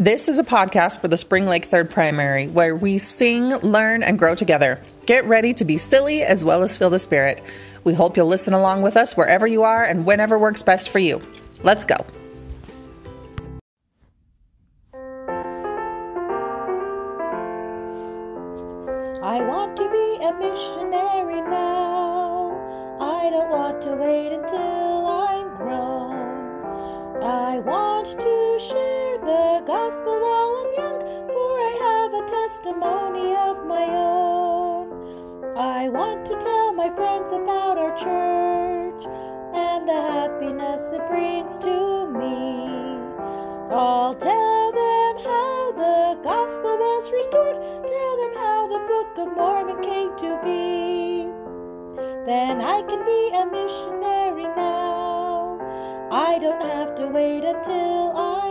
This is a podcast for the Spring Lake Third Primary where we sing, learn, and grow together. Get ready to be silly as well as feel the spirit. We hope you'll listen along with us wherever you are and whenever works best for you. Let's go. I want to be a missionary now. Gospel while I'm young, for I have a testimony of my own. I want to tell my friends about our church and the happiness it brings to me. I'll tell them how the gospel was restored, tell them how the Book of Mormon came to be. Then I can be a missionary now. I don't have to wait until I'm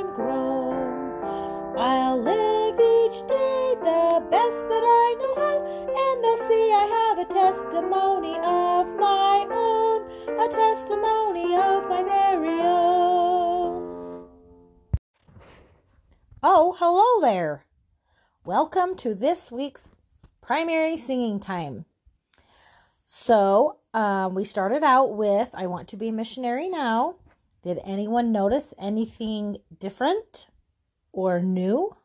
a testimony of my own, a testimony of my very own. Oh, hello there. Welcome to this week's primary singing time. So, um, we started out with I Want to Be a Missionary Now. Did anyone notice anything different or new?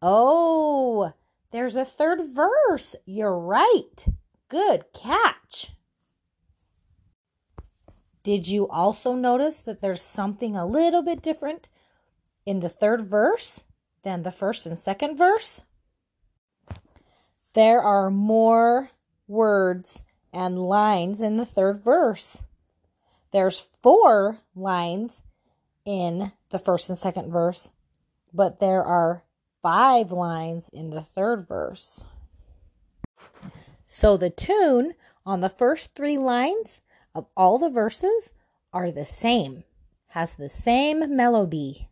Oh, there's a third verse. You're right. Good catch. Did you also notice that there's something a little bit different in the third verse than the first and second verse? There are more words and lines in the third verse. There's four lines in the first and second verse, but there are five lines in the third verse. So the tune on the first three lines of all the verses are the same, has the same melody.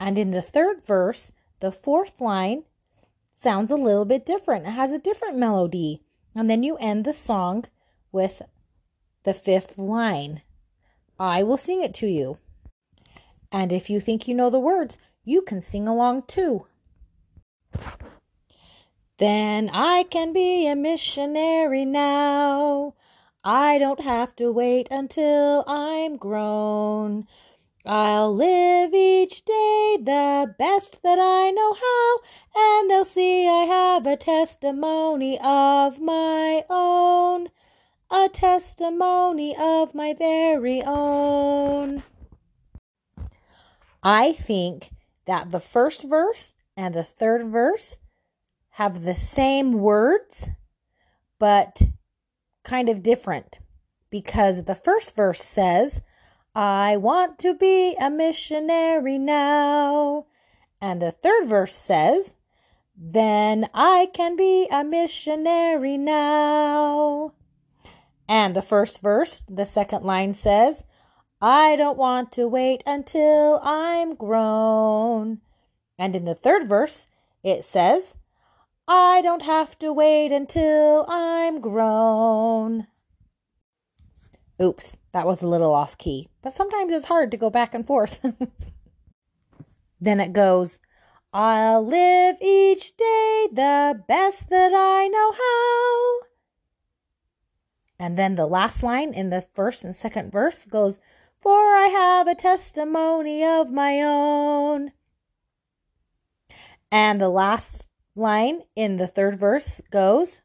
And in the third verse, the fourth line sounds a little bit different. It has a different melody. And then you end the song with the fifth line. I will sing it to you. And if you think you know the words, you can sing along too. Then I can be a missionary now. I don't have to wait until I'm grown. I'll live each day the best that I know how, and they'll see I have a testimony of my own, a testimony of my very own. I think that the first verse and the third verse have the same words, but kind of different because the first verse says, I want to be a missionary now. And the third verse says, Then I can be a missionary now. And the first verse, the second line says, I don't want to wait until I'm grown. And in the third verse, it says, I don't have to wait until I'm grown. Oops, that was a little off key, but sometimes it's hard to go back and forth. then it goes, I'll live each day the best that I know how. And then the last line in the first and second verse goes, For I have a testimony of my own. And the last line in the third verse goes,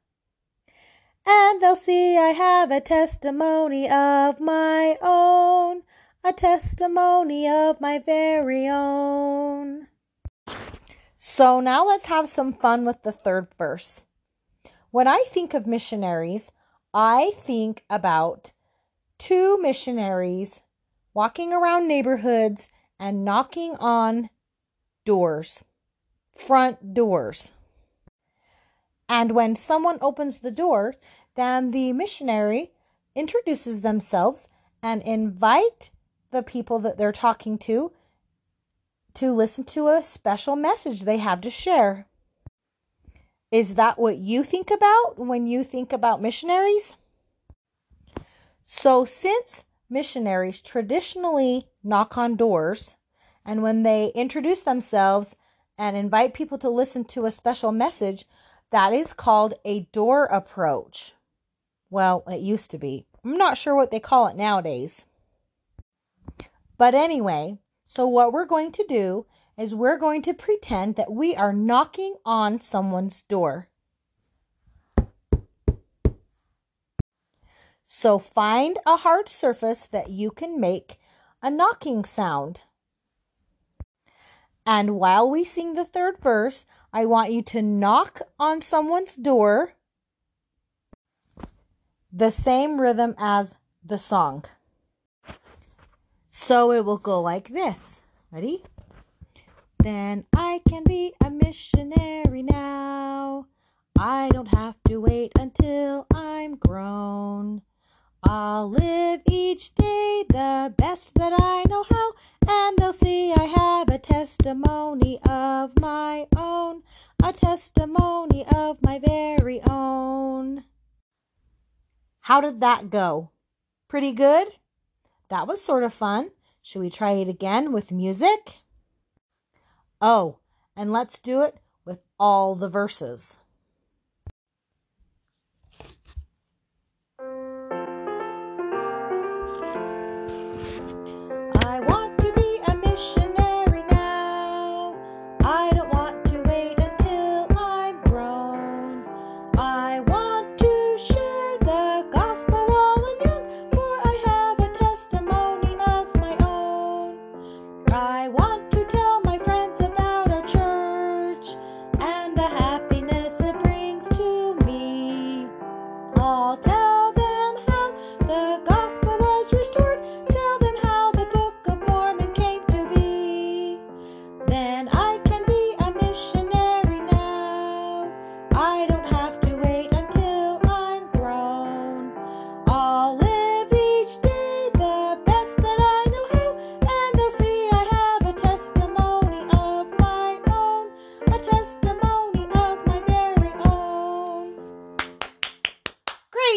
and they'll see I have a testimony of my own, a testimony of my very own. So now let's have some fun with the third verse. When I think of missionaries, I think about two missionaries walking around neighborhoods and knocking on doors, front doors. And when someone opens the door, then the missionary introduces themselves and invite the people that they're talking to to listen to a special message they have to share. Is that what you think about when you think about missionaries? So, since missionaries traditionally knock on doors And when they introduce themselves and invite people to listen to a special message, that is called a door approach. Well, it used to be. I'm not sure what they call it nowadays. But anyway, so what we're going to do is we're going to pretend that we are knocking on someone's door. So find a hard surface that you can make a knocking sound. And while we sing the third verse, I want you to knock on someone's door the same rhythm as the song. So it will go like this. Ready? Then I can be a missionary now. I don't have to wait until I'm grown. I'll live each day the best that I know how, and they'll see I have a testimony of my own, a testimony of my very own. How did that go? Pretty good? That was sort of fun. Should we try it again with music? Oh, and let's do it with all the verses.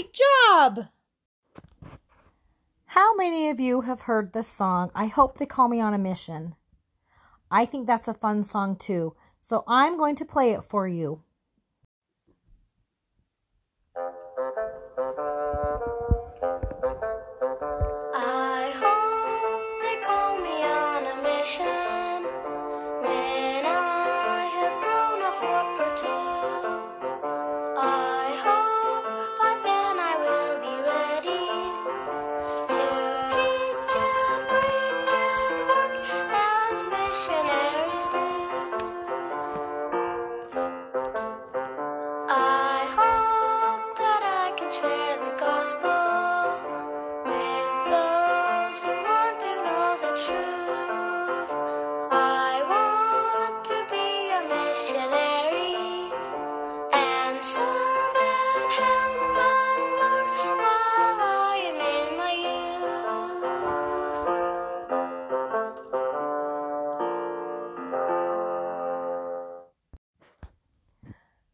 Great job! How many of you have heard this song? I hope they call me on a mission. I think that's a fun song too, so I'm going to play it for you. I hope they call me on a mission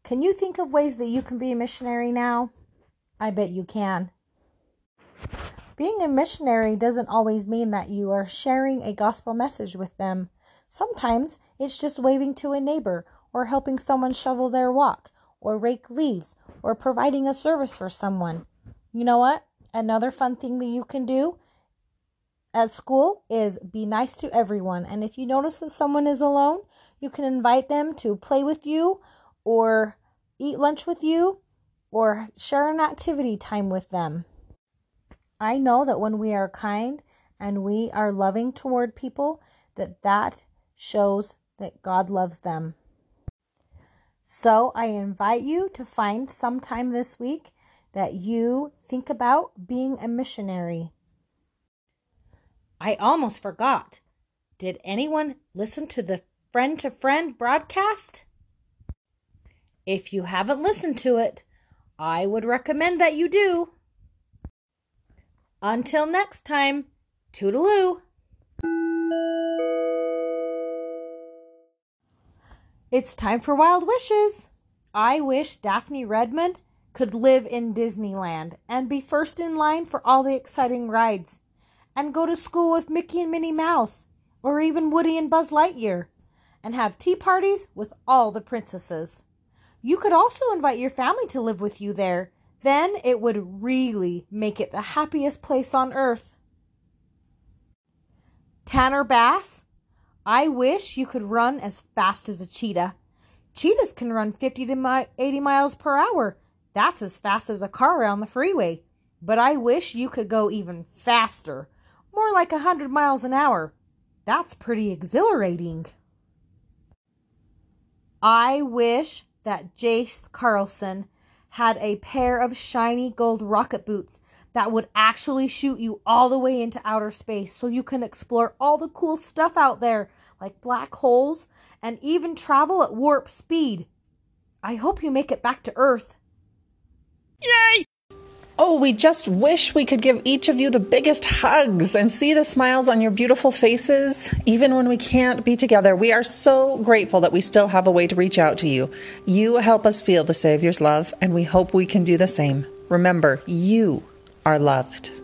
Can you think of ways that you can be a missionary now? I bet you can. Being a missionary doesn't always mean that you are sharing a gospel message with them. Sometimes it's just waving to a neighbor or helping someone shovel their walk or rake leaves or providing a service for someone. You know what? Another fun thing that you can do at school is be nice to everyone. And if you notice that someone is alone, you can invite them to play with you or eat lunch with you or share an activity time with them. I know that when we are kind and we are loving toward people that that shows that God loves them. So I invite you to find some time this week that you think about being a missionary. I almost forgot. Did anyone listen to the friend to friend broadcast? If you haven't listened to it, I would recommend that you do. Until next time, toodaloo. It's time for wild wishes. I wish Daphne Redmond could live in Disneyland and be first in line for all the exciting rides and go to school with Mickey and Minnie Mouse or even Woody and Buzz Lightyear, and have tea parties with all the princesses. You could also invite your family to live with you there. Then it would really make it the happiest place on earth. Tanner Bass, I wish you could run as fast as a cheetah. Cheetahs can run 50 to 80 miles per hour. That's as fast as a car around the freeway. But I wish you could go even faster, more like a 100 miles an hour. That's pretty exhilarating. I wish that Jace Carlson had a pair of shiny gold rocket boots that would actually shoot you all the way into outer space so you can explore all the cool stuff out there, like black holes, and even travel at warp speed. I hope you make it back to Earth. Yay! Oh, we just wish we could give each of you the biggest hugs and see the smiles on your beautiful faces, even when we can't be together. We are so grateful that we still have a way to reach out to you. You help us feel the Savior's love, and we hope we can do the same. Remember, you are loved.